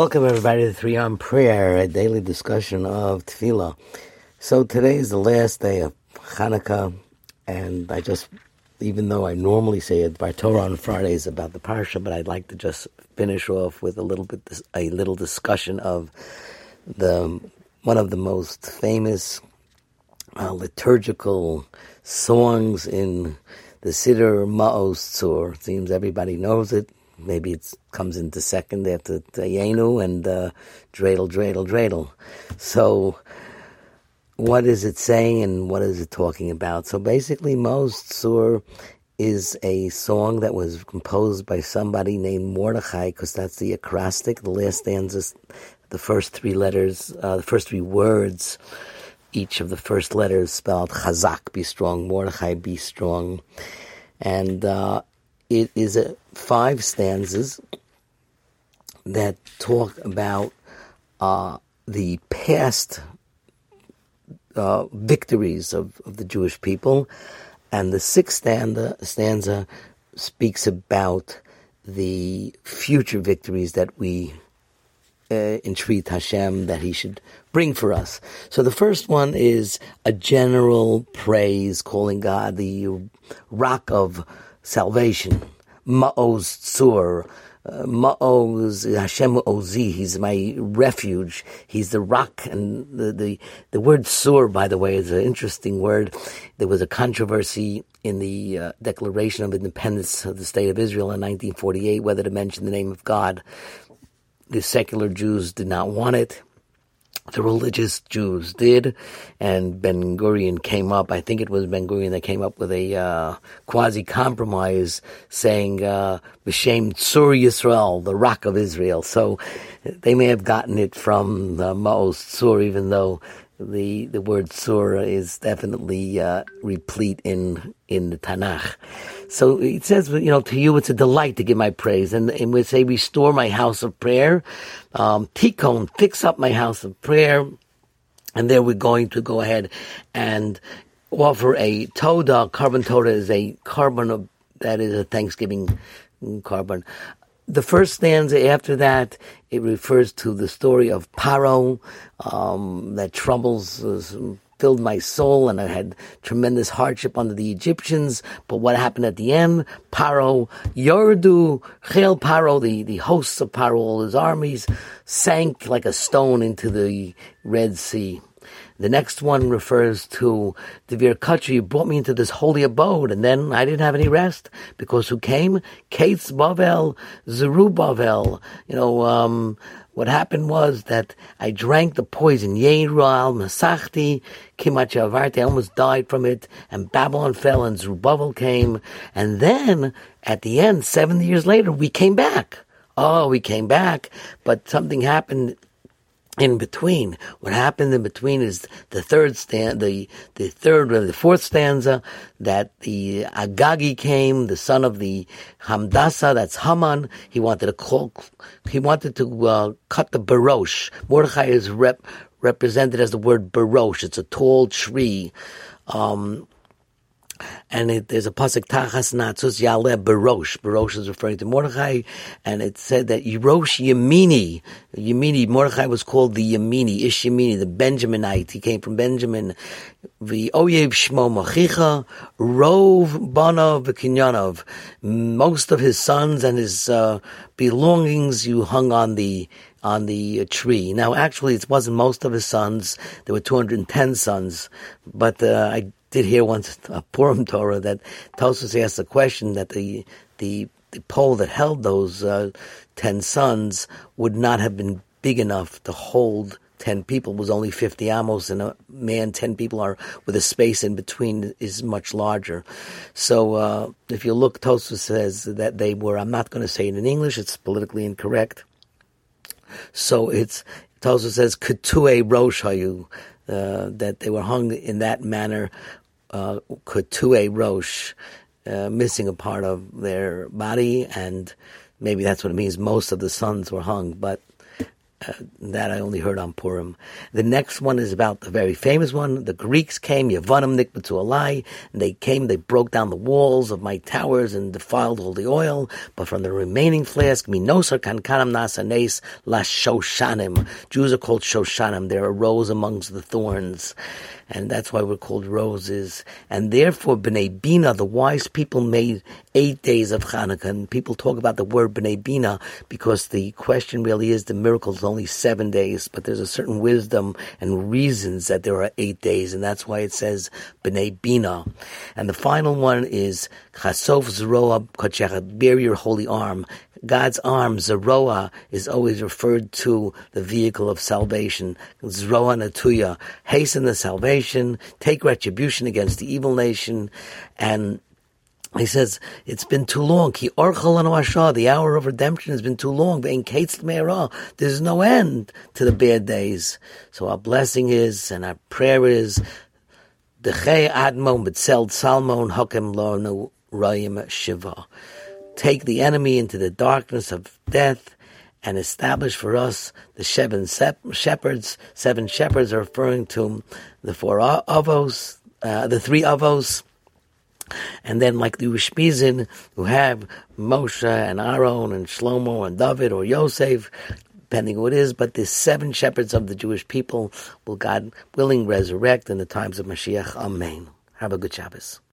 Welcome, everybody, to Three on Prayer, a daily discussion of Tefillah. So today is the last day of Hanukkah, and I just, even though I normally say it by Torah on Fridays about the Parsha, but I'd like to just finish off with a little bit, a little discussion of the one of the most famous uh, liturgical songs in the Siddur Ma'oz Tzur. Seems everybody knows it maybe it comes into second after Dayenu and uh, dreidel, dreidel, dreidel. So, what is it saying and what is it talking about? So, basically, Ma'oz Tzur is a song that was composed by somebody named Mordechai, because that's the acrostic, the last stanza, the first three letters, uh, the first three words. Each of the first letters spelled Chazak, be strong, Mordechai, be strong. And uh, it is a five stanzas that talk about uh, the past uh, victories of, of the Jewish people, and the sixth stanza, stanza speaks about the future victories that we uh, entreat Hashem that He should bring for us. So the first one is a general praise, calling God the rock of salvation. Ma'oz Tzur. Uh, Ma'oz, Hashem Ozi, He's my refuge. He's the rock. And the, the, the word Tzur, by the way, is an interesting word. There was a controversy in the uh, Declaration of Independence of the State of Israel in 1948 whether to mention the name of God. The secular Jews did not want it the religious Jews did, and Ben Gurion came up. I think it was Ben Gurion that came up with a uh, quasi compromise saying uh, "B'Shem Tzur Yisrael," the Rock of Israel. So they may have gotten it from the Ma'oz Tzur, even though the the word Tzur is definitely uh, replete in in the Tanakh. So it says, you know, to you it's a delight to give my praise. And, and we say, restore my house of prayer. Um, Tikkun, fix up my house of prayer. And there we're going to go ahead and offer a Toda. Korban Toda is a korban of, that is a Thanksgiving korban. The first stanza after that, it refers to the story of Paro um, that troubles uh, filled my soul and I had tremendous hardship under the Egyptians. But what happened at the end? Paro, Yordu, Chel Paro, the, the hosts of Paro, all his armies, sank like a stone into the Red Sea. The next one refers to the Virkutri. You brought me into this holy abode, and then I didn't have any rest because who came? Kates Bavel, Zerubbabel. You know, um, what happened was that I drank the poison, Yeral Masachti, Kimachavarti, I almost died from it, and Babylon fell and Zerubbabel came, and then at the end, 70 years later, we came back. Oh, we came back, but something happened in between. What happened in between is the third stand, the the third or the fourth stanza that the Agagi came, the son of the Hamdasa, that's Haman. He wanted to call, he wanted to uh, cut the barosh. Mordechai is rep, represented as the word barosh. It's a tall tree. Um, and it, there's a pasuk tachas natzus yale barosh. Barosh is referring to Mordechai, and it said that Yerosh Yemini, Yemini, Mordechai was called the Yemini, Ish Yemini, the Benjaminite. He came from Benjamin. The Oyev Shmo Machicha, Rov Bana V'Kinyanov. Most of his sons and his uh, belongings you hung on the on the tree. Now, actually, it wasn't most of his sons. There were 210 sons, but uh, I did hear once a Purim Torah that Tosfos asked the question that the the the pole that held those uh, ten sons would not have been big enough to hold ten people. It was only fifty amos, and a man ten people are with a space in between is much larger. So uh, if you look, Tosfos says that they were. I'm not going to say it in English; it's politically incorrect. So it's Tosfos says "ketue rosh hayu." Uh, that they were hung in that manner uh, Kutue Rosh, uh, missing a part of their body, and maybe that's what it means. Most of the sons were hung, but Uh, that I only heard on Purim. The next one is about the very famous one. The Greeks came, Yavanim Nikbatu Alai, and they came, they broke down the walls of my towers and defiled all the oil, but from the remaining flask, Minosar Kankanam Nasanes La Shoshanim. Jews are called Shoshanim. There arose amongst the thorns and that's why we're called roses. And therefore, Bnei Bina, the wise people, made eight days of Hanukkah. And people talk about the word Bnei Bina because the question really is the miracle is only seven days, but there's a certain wisdom and reasons that there are eight days, and that's why it says Bnei Bina. And the final one is Chasof Zeroa Kochecha, bear your holy arm. God's arm, Zeroa, is always referred to the vehicle of salvation. Zeroa Natuya, hasten the salvation, take retribution against the evil nation, and he says, it's been too long. The hour of redemption has been too long. There's no end to the bad days. So our blessing is, and our prayer is, take the enemy into the darkness of death and establish for us the seven shepherds. Seven shepherds are referring to the four avos, uh, the three avos. And then, like the Ushpizin, who have Moshe and Aaron and Shlomo and David or Yosef, depending who it is, but the seven shepherds of the Jewish people will God willing resurrect in the times of Mashiach. Amen. Have a good Shabbos.